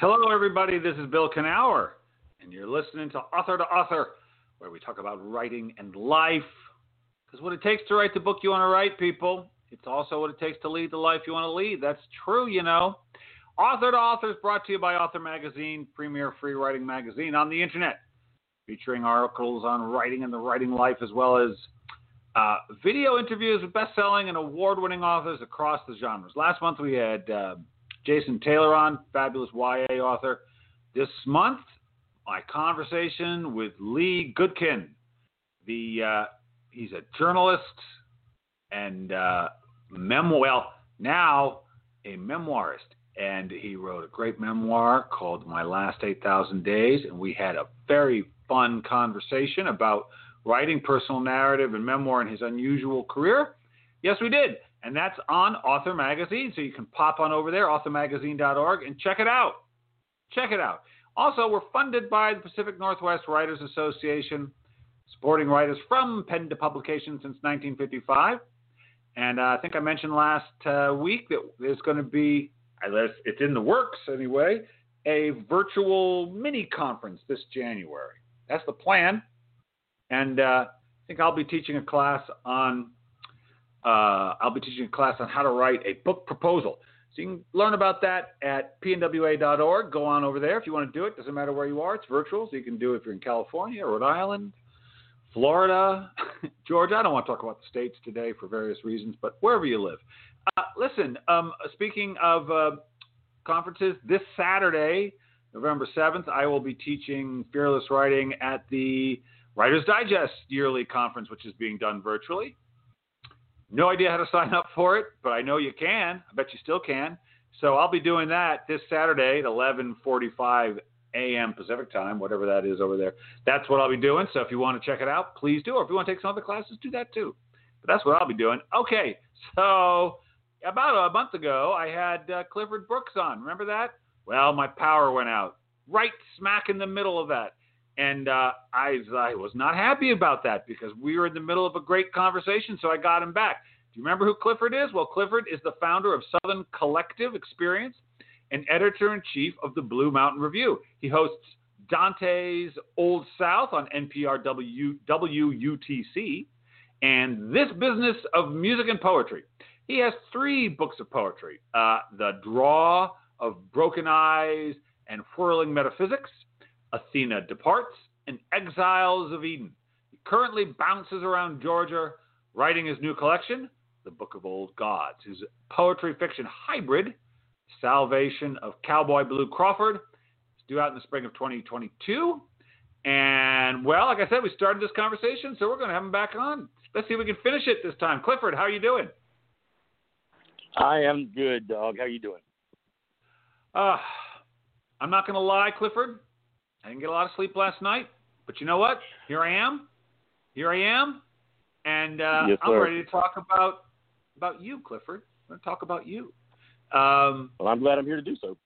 Hello, everybody. This is Bill Kenower, and you're listening to Author to Author, where we talk about writing and life. Because what it takes to write the book you want to write, people, it's also what it takes to lead the life you want to lead. That's true, you know. Author to Author is brought to you by Author Magazine, premier free writing magazine on the internet, featuring articles on writing and the writing life, as well as uh, video interviews with best-selling and award-winning authors across the genres. Last month we had uh, Jason Taylor on, fabulous YA author. This month, my conversation with Lee Gutkind. The uh, he's a journalist and uh, memoir. Well, now a memoirist, and he wrote a great memoir called My Last Eight Thousand Days, and we had a very fun conversation about writing personal narrative and memoir in his unusual career? Yes, we did. And that's on Author Magazine. So you can pop on over there, authormagazine.org, and check it out. Check it out. Also, we're funded by the Pacific Northwest Writers Association, supporting writers from pen to publication since 1955. And uh, I think I mentioned last uh, week that there's going to be, it's in the works anyway, a virtual mini conference this January. That's the plan. And uh, I think I'll be teaching a class on uh, I'll be teaching a class on how to write a book proposal. So you can learn about that at pnwa.org. Go on over there if you want to do it. Doesn't matter where you are. It's virtual, so you can do it if you're in California, Rhode Island, Florida, Georgia. I don't want to talk about the states today for various reasons, but wherever you live. Uh, listen, um, speaking of uh, conferences, this Saturday, November 7th, I will be teaching fearless writing at the Writer's Digest yearly conference, which is being done virtually. No idea how to sign up for it, but I know you can. I bet you still can. So I'll be doing that this Saturday at 11:45 a.m. Pacific time, whatever that is over there. That's what I'll be doing. So if you want to check it out, please do. Or if you want to take some other classes, do that too. But that's what I'll be doing. Okay, so about a month ago, I had uh, Clifford Brooks on. Remember that? Well, my power went out right smack in the middle of that. And uh, I, I was not happy about that because we were in the middle of a great conversation, so I got him back. Do you remember who Clifford is? Well, Clifford is the founder of Southern Collective Experience and editor in chief of the Blue Mountain Review. He hosts Dante's Old South on NPR w, WUTC and This Business of Music and Poetry. He has three books of poetry uh, The Draw of Broken Eyes and Whirling Metaphysics, Athena departs, and Exiles of Eden. He currently bounces around Georgia writing his new collection, The Book of Old Gods, his poetry fiction hybrid, Salvation of Cowboy Blue Crawford. It's due out in the spring of 2022. And, well, like I said, we started this conversation, so we're going to have him back on. Let's see if we can finish it this time. Clifford, how are you doing? I am good, dog. How are you doing? Uh, I'm not going to lie, Clifford. I didn't get a lot of sleep last night, but you know what? Here I am. Here I am, and uh, yes, I'm ready to talk about about you, Clifford. I'm going to talk about you. Um, well, I'm glad I'm here to do so.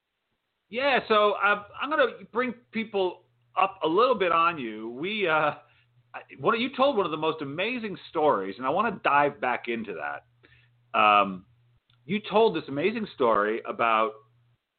Yeah, so uh, I'm going to bring people up a little bit on you. We, uh, what you told one of the most amazing stories, and I want to dive back into that. Um, you told this amazing story about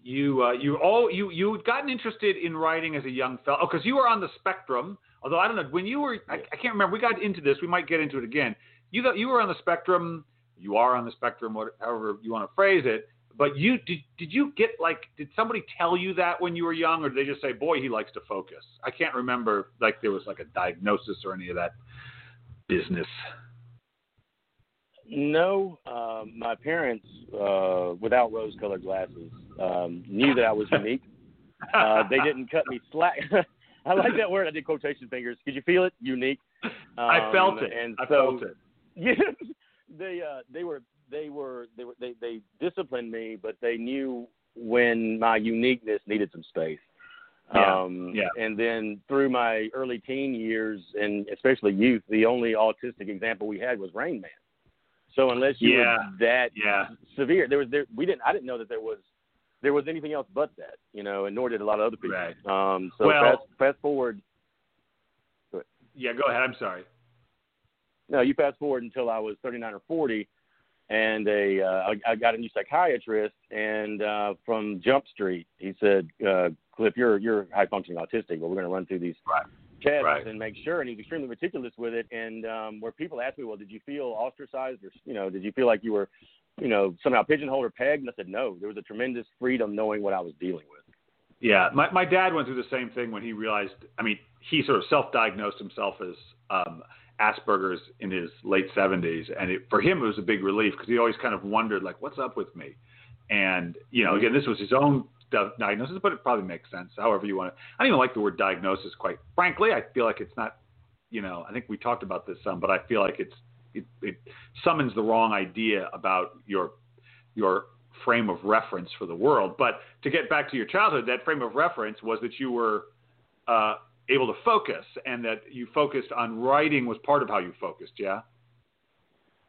you uh, you all you you had gotten interested in writing as a young fellow because oh, you were on the spectrum. Although I don't know when you were, I, I, can't remember. We got into this. We might get into it again. You got you were on the spectrum. You are on the spectrum, however you want to phrase it. But you did did you get like did somebody tell you that when you were young, or did they just say, "Boy, he likes to focus"? I can't remember like there was like a diagnosis or any of that business. No, um, my parents, uh, without rose-colored glasses, um, knew that I was unique. Uh, they didn't cut me slack. I like that word. I did quotation fingers. Could you feel it? Unique. Um, I felt it. And I so, felt it. Yeah, they uh, they were they were they were they they disciplined me, but they knew when my uniqueness needed some space. Yeah. Um, yeah. And then through my early teen years and especially youth, the only autistic example we had was Rain Man. So unless you yeah. were that yeah. severe, there was there we didn't I didn't know that there was there was anything else but that, you know, and nor did a lot of other people. Right. Um, so well, fast, fast forward. Yeah, go ahead. I'm sorry. No, you fast forward until I was 39 or 40. and a uh, I, I got a new psychiatrist, and uh, from Jump Street, he said, uh, "Cliff, you're you're high functioning autistic, but we're going to run through these right. tests right. and make sure." And he's extremely meticulous with it. And um, where people ask me, "Well, did you feel ostracized, or you know, did you feel like you were, you know, somehow pigeonholed or pegged?" And I said, "No, there was a tremendous freedom knowing what I was dealing with." Yeah, my my dad went through the same thing when he realized. I mean, he sort of self-diagnosed himself as um, Asperger's in his late 70s, and it, for him it was a big relief because he always kind of wondered like, what's up with me? And you know, again, this was his own diagnosis, but it probably makes sense. However you want to. I don't even like the word diagnosis. Quite frankly, I feel like it's not. You know, I think we talked about this some, but I feel like it's it, it summons the wrong idea about your your frame of reference for the world. But to get back to your childhood, that frame of reference was that you were uh, able to focus and that you focused on writing was part of how you focused, yeah?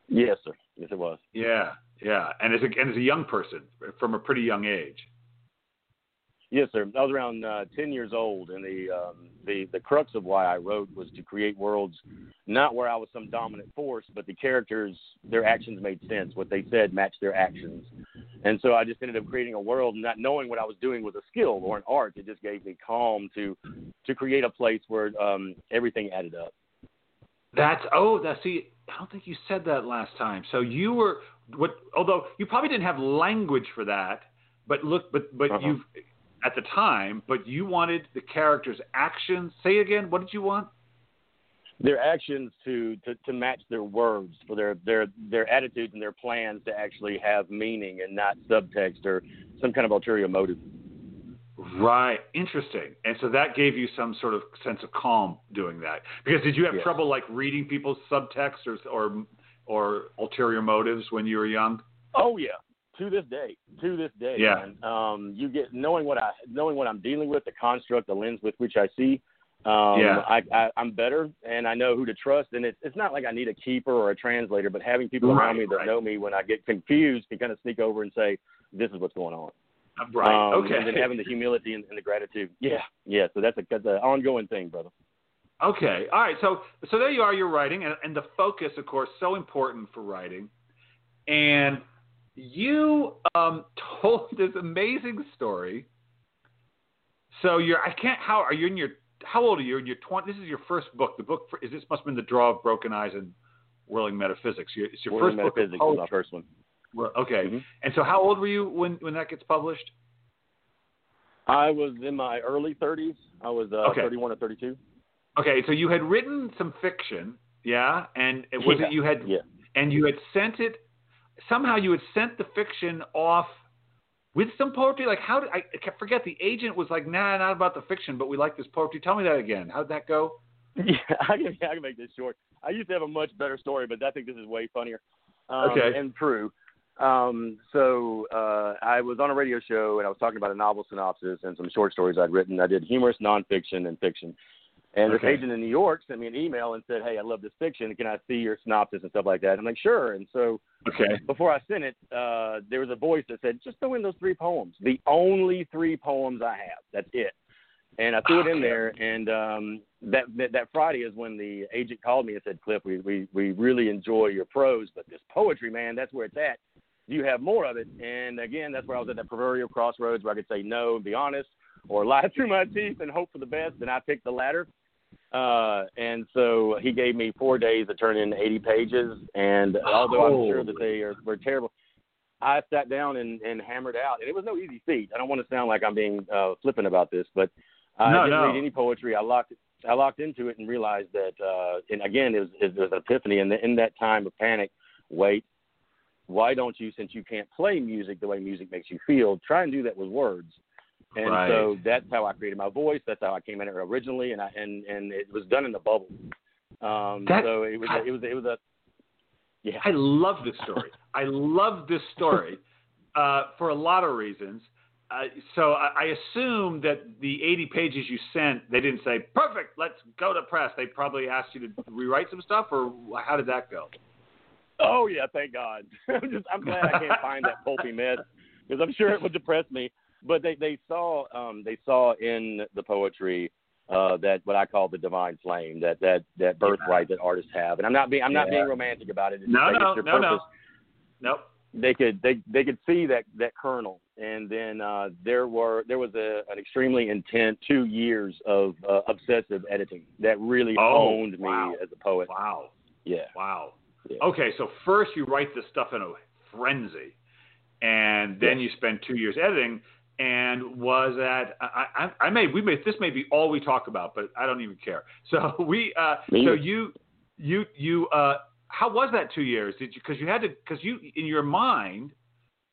Yes, sir. Yes, it was. Yeah, yeah. And as a, and as a young person from a pretty young age. Yes, sir. I was around uh, ten years old, and the um, the the crux of why I wrote was to create worlds, not where I was some dominant force, but the characters, their actions made sense. What they said matched their actions, and so I just ended up creating a world, not knowing what I was doing was a skill or an art. It just gave me calm to to create a place where um, everything added up. That's oh, that's see. I don't think you said that last time. So you were what? Although you probably didn't have language for that, but look, but but uh-huh. you've at the time, but you wanted the characters' actions. Say again, what did you want? Their actions to, to, to match their words, for their, their their attitudes and their plans to actually have meaning and not subtext or some kind of ulterior motive. Right, interesting. And so that gave you some sort of sense of calm doing that. Because did you have yes. trouble like reading people's subtext or or or ulterior motives when you were young? Oh yeah, to this day, to this day, yeah. man, um, you get knowing what I knowing what I'm dealing with, the construct, the lens with which I see. Um, yeah. I, I, I'm better, and I know who to trust. And it's it's not like I need a keeper or a translator, but having people right, around me that right. know me when I get confused can kind of sneak over and say, "This is what's going on." Right. Um, okay. And then having the humility and, and the gratitude. Yeah. Yeah. So that's a that's an ongoing thing, brother. Okay. All right. So so there you are. You're writing, and, and the focus, of course, so important for writing. And you um, told this amazing story. So you're I can't how are you in your how old are you? In your twenty. This is your first book. The book for, is this must have been the Draw of Broken Eyes and Whirling Metaphysics. Your, it's your Whirling first Metaphysics book. my first one. Well, okay. Mm-hmm. And so how old were you when when that gets published? I was in my early 30s. I was uh, Okay. 31 or 32. Okay, so you had written some fiction, yeah, and it was Yeah, it you had yeah. and you had sent it somehow you had sent the fiction off with some poetry. Like how did I, I forget the agent was like, nah, not about the fiction, but we like this poetry. Tell me that again. How'd that go? Yeah, I can, I can make this short. I used to have a much better story, but I think this is way funnier um, Okay. and true. Um, so uh, I was on a radio show and I was talking about a novel synopsis and some short stories I'd written. I did humorous nonfiction and fiction. And Okay. this agent in New York sent me an email and said, "Hey, I love this fiction. Can I see your synopsis and stuff like that?" I'm like, "Sure." And so Okay. before I sent it, uh, there was a voice that said, "Just throw in those three poems. The only three poems I have. That's it." And I threw it in there, and um, that, that that Friday is when the agent called me and said, "Cliff, we we we really enjoy your prose, but this poetry, man, that's where it's at. Do you have more of it?" And again, that's where I was at that proverbial crossroads where I could say no and be honest, or lie through my teeth and hope for the best. And I picked the latter. Uh, and so he gave me four days to turn in 80 pages. And although I'm sure that they are, were terrible, I sat down and, and hammered out. And it was no easy feat. I don't want to sound like I'm being uh, flippant about this, but I No, didn't no. read any poetry. I locked I locked into it and realized that. Uh, and again, it was, it was an epiphany. And in that time of panic, wait. Why don't you, since you can't play music the way music makes you feel, try and do that with words? And Right. so that's how I created my voice. That's how I came in it originally, and I and and it was done in the bubble. Um, That- so it was it was it was a yeah. I love this story. I love this story uh, for a lot of reasons. Uh, so I, I assume that the 80 pages you sent, they didn't say, perfect, let's go to press. They probably asked you to rewrite some stuff, or how did that go? Oh yeah, thank God. I'm just I'm glad I can't find that pulpy mess because I'm sure it would depress me. But they they saw um they saw in the poetry uh that what I call the divine flame that that that birthright that artists have. And I'm not being I'm not Yeah. being romantic about it. It's No, no, it's your no, no. Nope. They could they they could see that that kernel, and then uh, there were there was a, an extremely intense two years of uh, obsessive editing that really Oh, honed me as a poet. Wow. Yeah. Wow. Yeah. Okay, so first you write this stuff in a frenzy, and then you spend two years editing. And was that I, I, I may we may this may be all we talk about, but I don't even care. So we uh, so you you you uh, how was that two years? Did you because you had to because you in your mind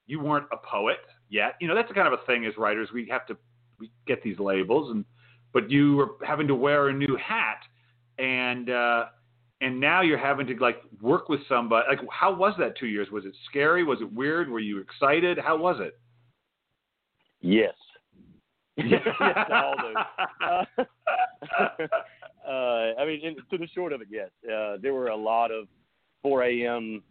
you weren't a poet yet. You know that's the kind of a thing as writers we have to we get these labels and but you were having to wear a new hat and uh, and now you're having to like work with somebody. Like, how was that two years? Was it scary? Was it weird? Were you excited? How was it? Yes. yes, all those. Uh, uh, I mean, in, to the short of it, yes. Uh, there were a lot of 4 a.m.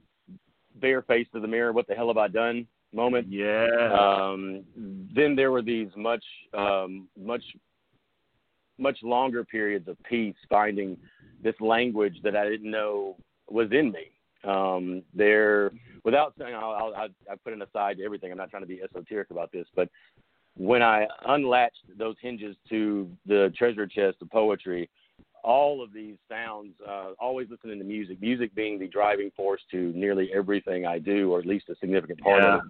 bare face to the mirror. What the hell have I done? moment. yeah. Um, then there were these much, um, much, much longer periods of peace, finding this language that I didn't know was in me. Um, there, without saying, I'll, I'll, I, I put an aside to everything. I'm not trying to be esoteric about this, but when I unlatched those hinges to the treasure chest of poetry, all of these sounds, uh, always listening to music, music being the driving force to nearly everything I do, or at least a significant part of it.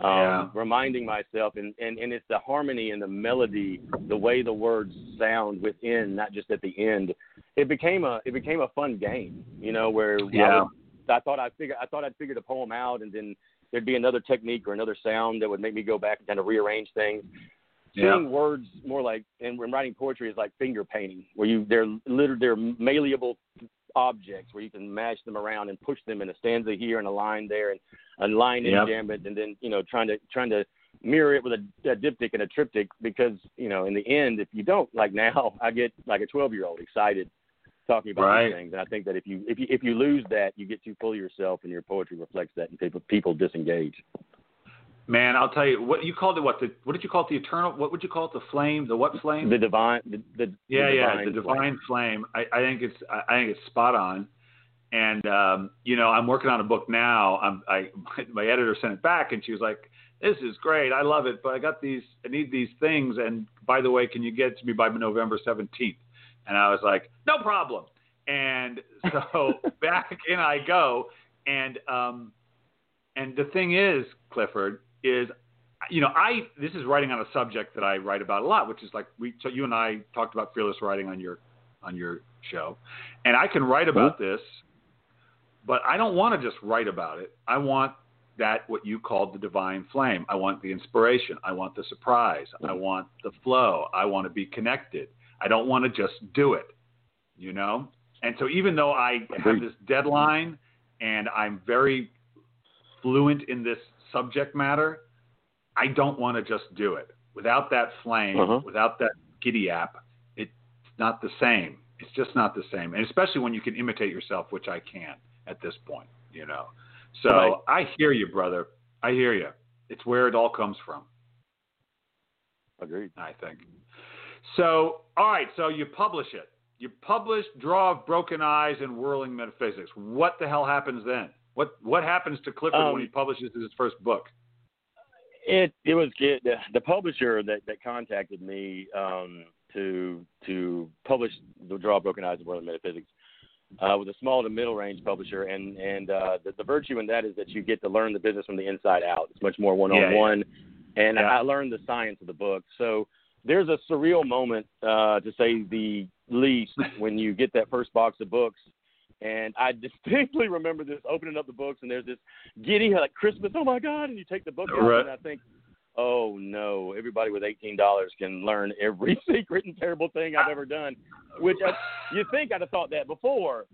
Um, Yeah. Reminding myself, and, and, and it's the harmony and the melody, the way the words sound within, not just at the end. It became a it became a fun game, you know, where I, Yeah. would, I thought I figured I thought I'd figured the poem out, and then there'd be another technique or another sound that would make me go back and kind of rearrange things Yeah. seeing words more like and when writing poetry is like finger painting where you they're literally they're malleable objects where you can mash them around and push them in a stanza here and a line there and a line in Yep. gambit and then you know trying to trying to mirror it with a, a diptych and a triptych because you know in the end if you don't like now I get like a 12 year old excited talking about Right. these things and I think that if you if you if you lose that you get too full of yourself and your poetry reflects that and people people disengage Man, I'll tell you what you called it. What the what did you call it? The eternal. What would you call it? The flame. The what flame? the divine the, the yeah, the yeah. divine The flame. divine flame. I, I think it's I think it's spot on. And um, you know, I'm working on a book now. I'm, I my editor sent it back, and she was like, "This is great. I love it, but I got these. I need these things. And by the way, can you get it to me by November 17th?" And I was like, "No problem." And so back in I go. And um, and the thing is, Clifford, is you know, I this is writing on a subject that I write about a lot, which is like we so you and I talked about fearless writing on your on your show. And I can write about this, but I don't want to just write about it. I want that what you called the divine flame. I want the inspiration. I want the surprise. I want the flow. I want to be connected. I don't want to just do it. You know? And so even though I have this deadline and I'm very fluent in this subject matter, I don't want to just do it. Without that flame, Uh-huh. without that giddy app, it's not the same. It's just not the same. And especially when you can imitate yourself, which I can at this point, you know. So Right. I hear you, brother. I hear you. It's where it all comes from, agreed I think. So, all right, so you publish it. You publish Draw of Broken Eyes and Whirling Metaphysics. What the hell happens then? What what happens to Clifford Um, when he publishes his first book? It it was good. The, publisher that, that contacted me um, to to publish the Draw of Broken Eyes and Whirling Metaphysics uh, was a small to middle range publisher, and and uh, the, the virtue in that is that you get to learn the business from the inside out. It's much more one on one, and Yeah. I learned the science of the book. So there's a surreal moment, uh, to say the least, when you get that first box of books. And I distinctly remember this opening up the books, and there's this giddy like Christmas. Oh my God! And you take the book out, Right. and I think, oh no, everybody with eighteen dollars can learn every secret and terrible thing I've ever done. Which I, you think I'd have thought that before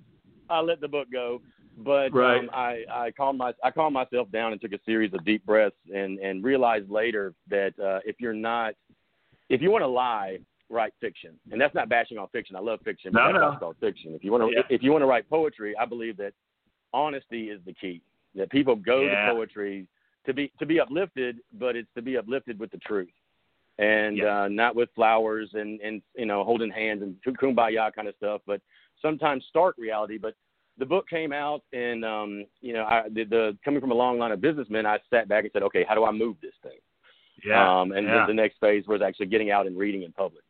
I let the book go, but Right. um, I I calmed my I calmed myself down and took a series of deep breaths and and realized later that uh, if you're not if you want to lie, write fiction, and that's not bashing on fiction. I love fiction, but No, that's no. called fiction. If you want to Yeah. if you want to write poetry, I believe that honesty is the key. That people go Yeah. to poetry to be to be uplifted, but it's to be uplifted with the truth, and Yes. uh, not with flowers and and you know holding hands and kumbaya kind of stuff. But sometimes stark reality. But the book came out, and um, you know, I the, the coming from a long line of businessmen, I sat back and said, okay, how do I move this thing? Yeah. Um, and yeah. the, next phase was actually getting out and reading in public.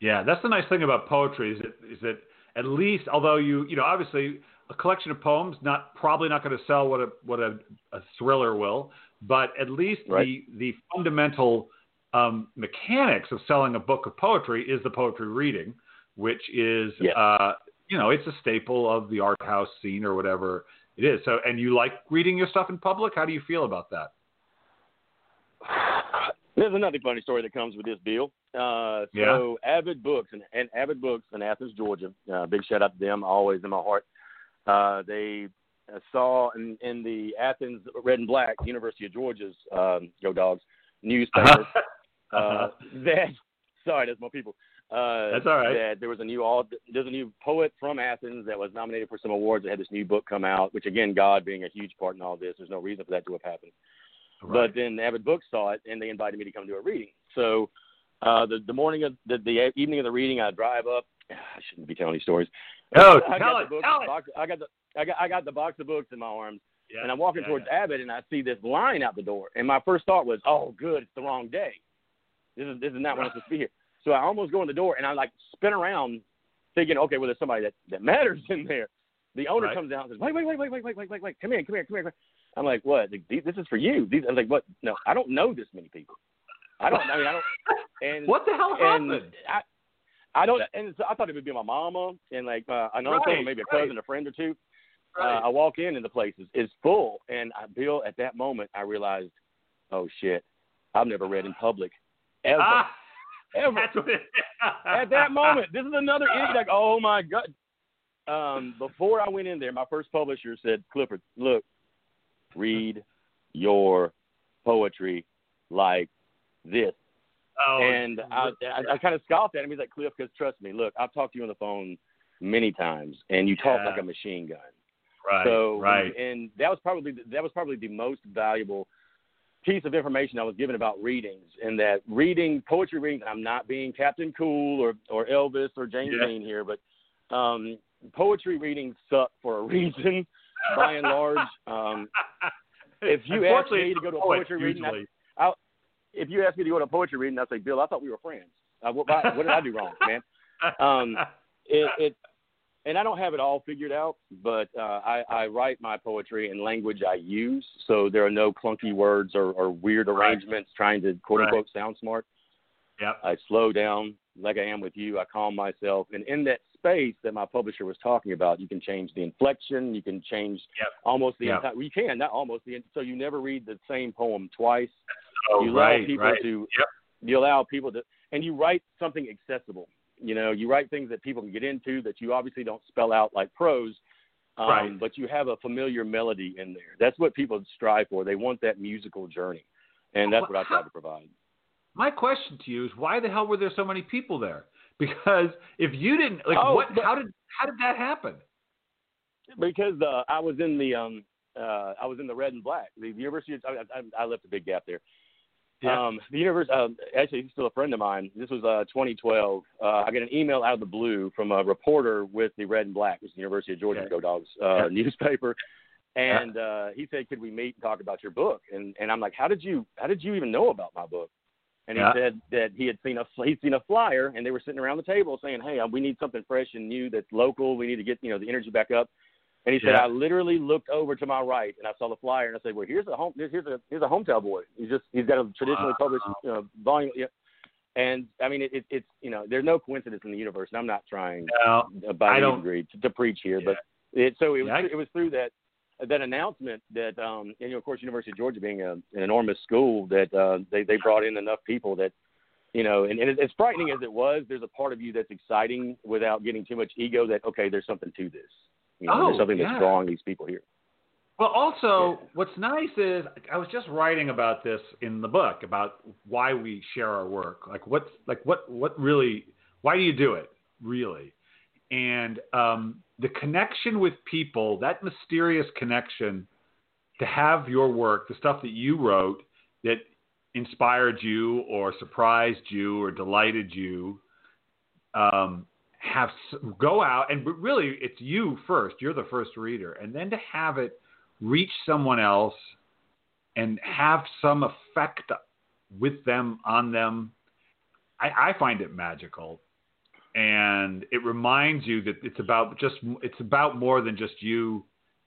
Yeah, that's the nice thing about poetry is that is that at least although you you know obviously a collection of poems not probably not going to sell what a what a, a thriller will, but at least right. the the fundamental um, mechanics of selling a book of poetry is the poetry reading, which is yes. uh, you know it's a staple of the art house scene or whatever it is. So and you like reading your stuff in public? How do you feel about that? There's another funny story that comes with this, Bill. Uh, so yeah. Avid Books and, and Avid Books in Athens, Georgia. Uh, big shout out to them, always in my heart. Uh, they uh, saw in, in the Athens Red and Black University of Georgia's um, Go Dogs newspaper uh, uh, that. Sorry, that's my people. Uh, that's all right. That there was a new all there's a new poet from Athens that was nominated for some awards that had this new book come out. Which again, God being a huge part in all this, there's no reason for that to have happened. Right. But then Avid Books saw it and they invited me to come do a reading. So uh, the the morning of the, the evening of the reading, I drive up. I shouldn't be telling these stories. Oh, I tell it, tell it. box, I got the I got I got the box of books in my arms, yeah, and I'm walking yeah, towards yeah. Avid, and I see this line out the door. And my first thought was, "Oh, good, it's the wrong day. This is this is not when I'm supposed to be here." So I almost go in the door, and I like spin around, thinking, "Okay, well, there's somebody that that matters in there." The owner Right. comes out and says, "Wait, wait, wait, wait, wait, wait, wait, wait, wait, come here, come here, come here." I'm like, "What? These- This is for you." These, I was like, "What? No, I don't know this many people. I don't. I mean, I don't." And What the hell and happened? I, I don't. And so I thought it would be my mama and like uh, an uncle Right, maybe a right. cousin, a friend or two. Right. Uh, I walk in and the place is, is full, and I, Bill, at that moment, I realized, oh shit, I've never read in public, ever, ah, ever. that's what it, At that moment, this is another idiot. Like, oh my god. Um, before I went in there, my first publisher said, Clifford, look, read your poetry like this. oh, and I, I, I kind of scoffed at him. He's like, Cliff, because trust me, look, I've talked to you on the phone many times, and you talk like a machine gun. right, so, right. and that was probably the- that was probably the most valuable piece of information I was given about readings. And that reading poetry readings, I'm not being Captain Cool or or Elvis or James Yeah. Dean here, but um, poetry readings suck for a reason, by and large. Um, if you ask me to go to a poetry reading, I- usually. if you ask me to go to a poetry reading, I'd say, Bill, I thought we were friends. Uh, what, what did I do wrong, man? Um, it, it and I don't have it all figured out, but uh, I, I write my poetry in language I use, so there are no clunky words or, or weird Right. arrangements trying to quote Right. unquote sound smart. Yep. I slow down like I am with you. I calm myself, and in that space that my publisher was talking about, you can change the inflection, you can change Yep. almost the Yep. entire. You can not almost the so you never read the same poem twice. Oh, you allow right, people right. to Yep. you allow people to and you write something accessible you know you write things that people can get into that you obviously don't spell out like prose um, Right. but you have a familiar melody in there that's what people strive for they want that musical journey and that's what i try to provide My question to you is, why the hell were there so many people there? Because if you didn't, like, Oh, what? How did how did that happen? because uh, i was in the um uh i was in the red and black the university of, I, I, I left a big gap there Yeah. Um, the universe, um, actually, he's still a friend of mine. This was uh, 2012. Uh, I get an email out of the blue from a reporter with the Red and Black, which is the University of Georgia Okay. Go Dogs uh, Yeah. newspaper, and uh, he said, "Could we meet and talk about your book?" And and I'm like, "How did you How did you even know about my book?" And he Yeah. said that he had seen a he'd seen a flyer, and they were sitting around the table saying, "Hey, we need something fresh and new that's local. We need to get you know the energy back up." And he said, Yeah. I literally looked over to my right and I saw the flyer and I said, well, here's a home, here's a here's a hometown boy. He's just he's got a traditionally Wow. published you know, volume. Yeah. And I mean, it, it, it's you know, there's no coincidence in the universe, and I'm not trying No, by I any don't- degree to, to preach here, Yeah. but it so it was it was through that that announcement that um and you know, of course University of Georgia being a, an enormous school that uh, they they brought in enough people that you know and, and as frightening as it was there's a part of you that's exciting without getting too much ego that okay there's something to this you know Oh, there's something yeah. that's drawing these people here Well, also, what's nice is I was just writing about this in the book about why we share our work. Like what, like what, what really, why do you do it, really? And um, the connection with people, that mysterious connection, to have your work, the stuff that you wrote that inspired you or surprised you or delighted you, um, have go out and really it's you first. You're the first reader, and then to have it reach someone else and have some effect with them on them. I, I find it magical, and it reminds you that it's about just it's about more than just you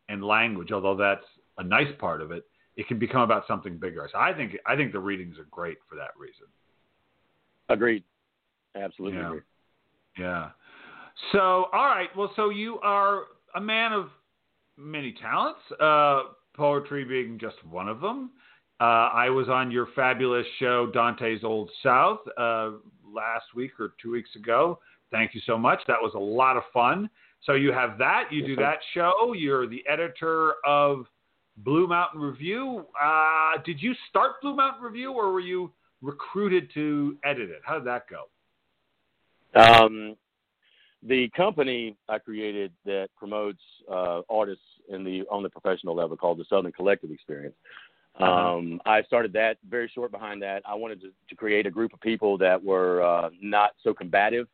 and language. Although that's a nice part of it, it can become about something bigger. So I think I think the readings are great for that reason. Agreed. Absolutely yeah. agree. Yeah. So all right. Well, so you are a man of many talents. Uh, poetry being just one of them. Uh, I was on your fabulous show, Dante's Old South, uh, last week or two weeks ago. Thank you so much. That was a lot of fun. So you have that. You do that show. You're the editor of Blue Mountain Review. Uh, did you start Blue Mountain Review, or were you recruited to edit it? How did that go? Um, the company I created that promotes uh, artists in the on the professional level called the Southern Collective Experience. Uh-huh. Um, I started that very short behind that. I wanted to, to create a group of people that were uh, not so combative,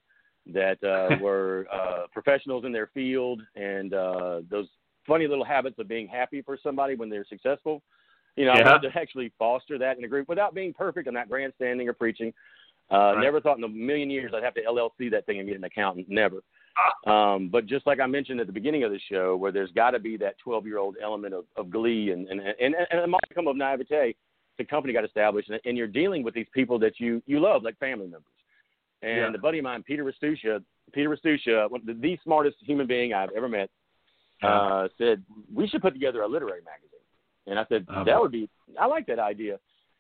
that uh, were uh, professionals in their field, and uh, those funny little habits of being happy for somebody when they're successful. You know, yeah. I wanted to actually foster that in a group without being perfect. I'm not grandstanding or preaching. Uh, right. Never thought in a million years I'd have to LLC that thing and get an accountant. Never. Ah. Um, but just like I mentioned at the beginning of the show, where there's got to be that 12 year old element of, of glee and, and, and, and a modicum of naivete, the company got established, and, and you're dealing with these people that you, you love, like family members. And yeah. a buddy of mine, Peter Restuccia, Peter Restuccia, the, the smartest human being I've ever met, uh, said, We should put together a literary magazine. And I said, uh-huh. That would be, I like that idea.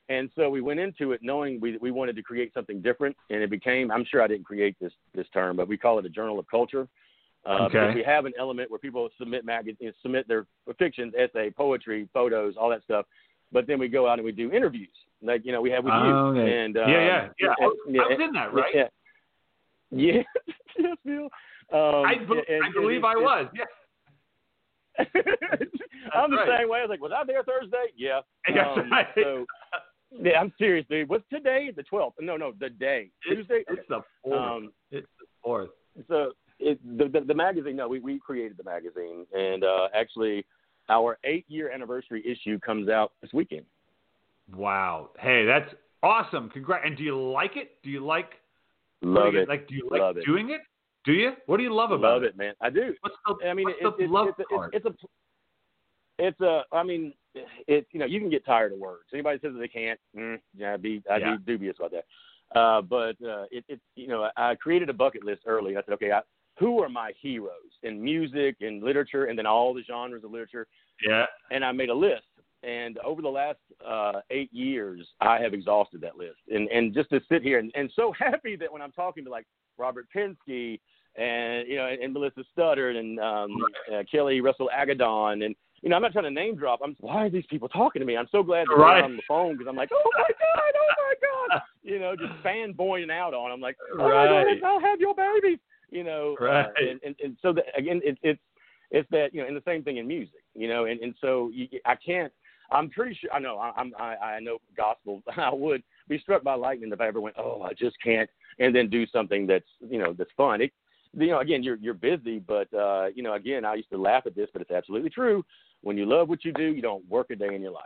And so we went into it knowing we we wanted to create something different, and it became. I'm sure I didn't create this this term, but we call it a journal of culture. Uh, okay. Because we have an element where people submit magazines, submit their fictions, essay, poetry, photos, all that stuff. But then we go out and we do interviews, like you know we have with oh, you. Okay. And uh, yeah, yeah, yeah. I, yeah, I was in that, right? Yeah. Yeah. yes, Bill. Um, I, be- and, I believe and I was. Yeah. I'm the right. same way. I was like, was I there Thursday? Yeah. That's um, right. So, yeah, I'm serious, dude. What's today? The 12th? No, no, the day. It's, Tuesday. It's the fourth. Um, it's the fourth. So it, the, the the magazine. No, we we created the magazine, and uh, actually, our eight year anniversary issue comes out this weekend. Wow. Hey, that's awesome. Congrats. And do you like it? Do you like? Love it. Like, do you like love doing it? Do you? What do you love about love it? man. I do. What's the, I mean, what's it, the it, love it's, a, part? it's, it's a it's a I mean it you know you can get tired of words. Anybody says that they can't, mm, yeah, I'd be I'd Yeah. be dubious about that. Uh, but uh, it it you know I created a bucket list early. I said, okay, I, who are my heroes in music and literature, and then all the genres of literature, yeah. and I made a list. And over the last uh, eight years, I have exhausted that list. And and just to sit here and, and so happy that when I'm talking to like Robert Pinsky and you know and, and Melissa Studdard and um, uh, Kelli Russell Agodon and you know I'm not trying to name drop. I'm why are these people talking to me? I'm so glad they're Right. on the phone because I'm like oh my god oh my god you know just fanboying out on. I'm like oh Right. my god I'll have your babies you know uh, Right. and, and and so that, again it, it's it's that you know and the same thing in music you know and and so you, I can't. I'm pretty sure. I know. I, I'm. I, I know gospel. I would be struck by lightning if I ever went. Oh, I just can't. And then do something that's you know that's fun. It, you know, again, you're you're busy, but uh, you know, again, I used to laugh at this, but it's absolutely true. When you love what you do, you don't work a day in your life.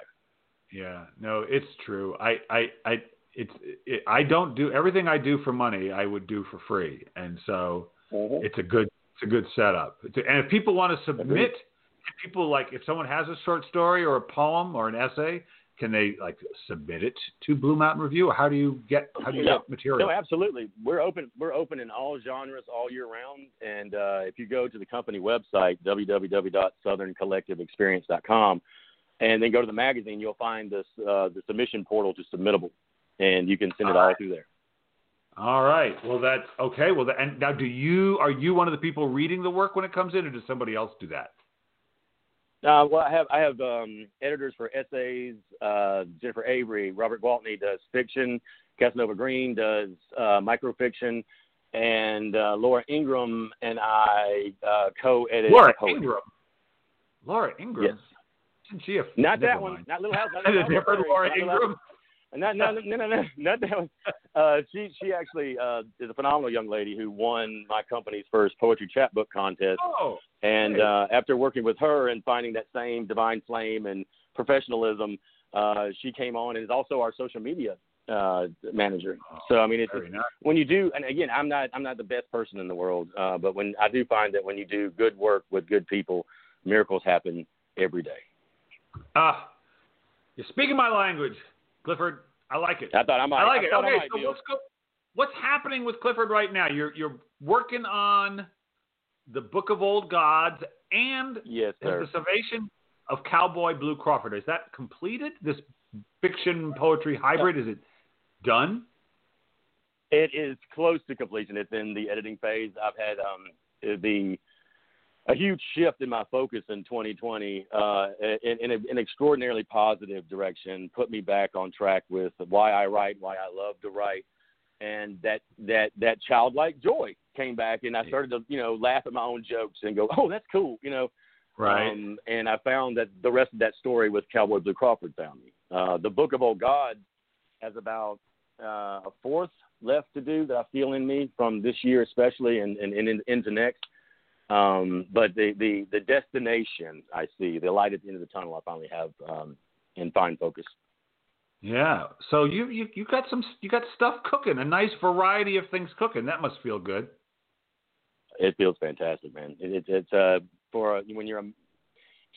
Yeah, no, it's true. I, I, I, it's, it, I don't do everything I do for money. I would do for free, and so Mhm. it's a good, it's a good setup. And if people want to submit, people like, if someone has a short story or a poem or an essay, can they like submit it to Blue Mountain Review? Or how do you get, how do you Yeah. get material? No, absolutely. We're open. We're open in all genres all year round. And uh, if you go to the company website www.southerncollectiveexperience.com, and then go to the magazine, you'll find this uh, the submission portal to submittable, and you can send it All all right. through there. All right. Well, that's okay. Well, the, and now, do you are you one of the people reading the work when it comes in, or does somebody else do that? Uh, well, I have I have um, editors for essays. Uh, Jennifer Avery, Robert Gwaltney does fiction. Casanova Green does uh, microfiction, and uh, Laura Ingram and I uh, co-edit Laura poetry. Ingram. Laura Ingram. Yes, Isn't she a not that one. mind. Not Little House. Not Little House different Laura Prairie, not Little Ingram? No, no, no, no, no, not that one. Uh, she she actually uh, is a phenomenal young lady who won my company's first poetry chapbook contest. Oh, And Hey. uh, after working with her and finding that same divine flame and professionalism, uh, she came on and is also our social media uh, manager. So I mean, it's, very nice. when you do, and again, I'm not I'm not the best person in the world, uh, but when I do find that when you do good work with good people, miracles happen every day. Ah, you're speaking my language, Clifford. I like it. I thought I might. I like it. Okay, so let's go. What's happening with Clifford right now? You're you're working on the Book of Old Gods and Yes, sir. the Salvation of Cowboy Blue Crawford. Is that completed? This fiction poetry hybrid is it done? It is close to completion. It's in the editing phase. I've had um, the a huge shift in my focus in 2020 uh, in, in a, an extraordinarily positive direction. Put me back on track with why I write, why I love to write, and that that that childlike joy came back, and I started to you know laugh at my own jokes and go, oh, that's cool, you know. Um, and I found that the rest of that story with Cowboy Blue Crawford found me. Uh, the Book of Old Gods has about uh, a fourth left to do that I feel in me from this year, especially, and, and, and into next. Um, but the, the, the destination I see, the light at the end of the tunnel, I finally have um, in fine focus. yeah. So you, you you got some you got stuff cooking, a nice variety of things cooking. That must feel good. It feels fantastic, man. It, it, it's uh, for uh, when you're um,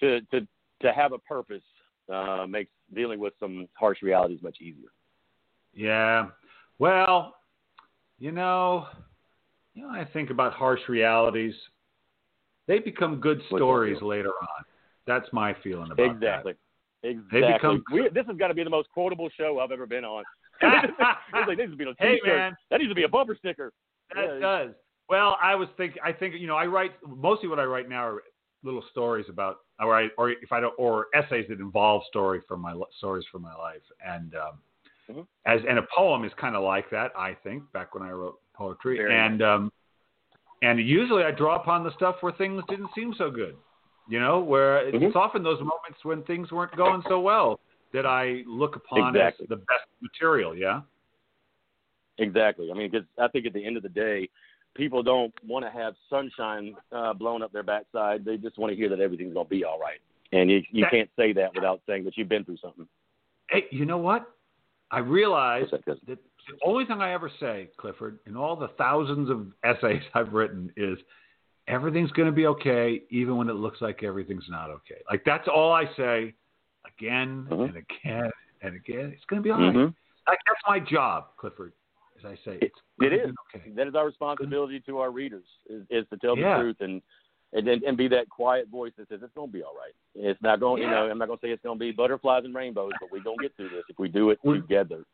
to to to have a purpose uh, makes dealing with some harsh realities much easier. Yeah. Well, you know, you know, I think about harsh realities. They become good stories later on. That's my feeling about it. Exactly. Exactly. become- We, this has got to be the most quotable show I've ever been on. like, this be a Hey, man. That needs to be a bumper sticker. that. That Yeah. does. Well, I was thinking. I think you know. I write mostly what I write now are little stories about, or I, or if I don't, or essays that involve story from my stories from my life, and um, Mhm. as and a poem is kind of like that. I think back when I wrote poetry, Very and um, and usually I draw upon the stuff where things didn't seem so good. You know, where it's Mhm. often those moments when things weren't going so well that I look upon Exactly. as the best material. Yeah. Exactly. I mean, because I think at the end of the day, people don't want to have sunshine uh, blown up their backside. They just want to hear that everything's going to be all right. And you you That- can't say that without saying that you've been through something. Hey, you know what? I realized that, that the only thing I ever say, Clifford, in all the thousands of essays I've written is everything's going to be okay, even when it looks like everything's not okay. Like that's all I say again Mhm. and again and again. It's going to be all right. Mhm. Like that's my job, Clifford. As I say, It- it's it is. okay. That is our responsibility to our readers is, is to tell the truth and, and and be that quiet voice that says it's going to be all right. It's not going. You know, I'm not going to say it's going to be butterflies and rainbows, but we're going to get through this if we do it together.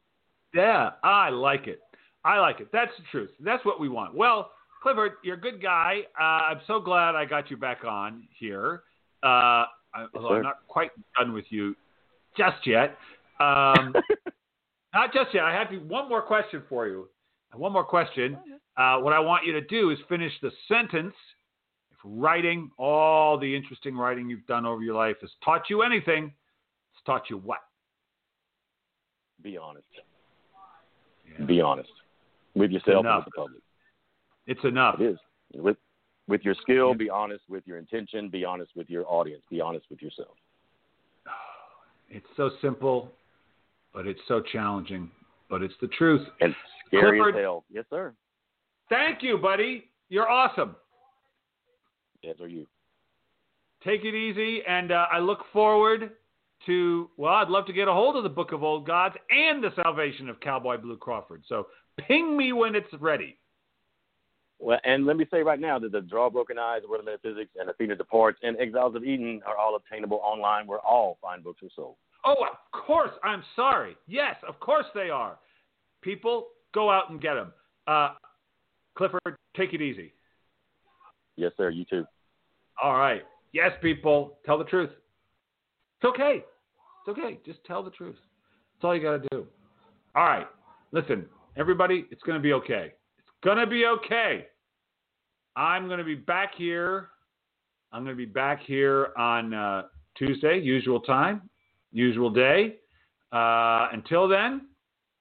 Yeah, I like it. I like it. That's the truth. That's what we want. Well, Clifford, you're a good guy. Uh, I'm so glad I got you back on here. Uh, I, although sir. I'm not quite done with you just yet. Um, not just yet. I have you- one more question for you. One more question. Uh, what I want you to do is finish the sentence. If writing, all the interesting writing you've done over your life has taught you anything, it's taught you what? Be honest. Yeah. Be honest with yourself and with the public. It's enough. It is with with your skill. Be honest with your intention. Be honest with your audience. Be honest with yourself. It's so simple, but it's so challenging. But it's the truth. And scary Clifford- as hell. Yes, sir. Thank you, buddy. You're awesome. Yes, are you. Take it easy, and uh, I look forward to. Well, I'd love to get a hold of the Book of Old Gods and the Salvation of Cowboy Blue Crawford. So ping me when it's ready. Well, and let me say right now that the Draw Broken Eyes, World of Metaphysics, and Athena Departs, and Exiles of Eden are all obtainable online where all fine books are sold. Oh, of course. I'm sorry. Yes, of course they are. People, go out and get them. Uh, Clifford, take it easy. Yes, sir. You too. All right. Yes, people, tell the truth. It's okay. It's okay. Just tell the truth. That's all you got to do. All right. Listen, everybody, it's going to be okay. It's going to be okay. I'm going to be back here. I'm going to be back here on uh, Tuesday, usual time, usual day. Uh, until then,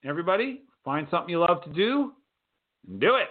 everybody, find something you love to do and do it.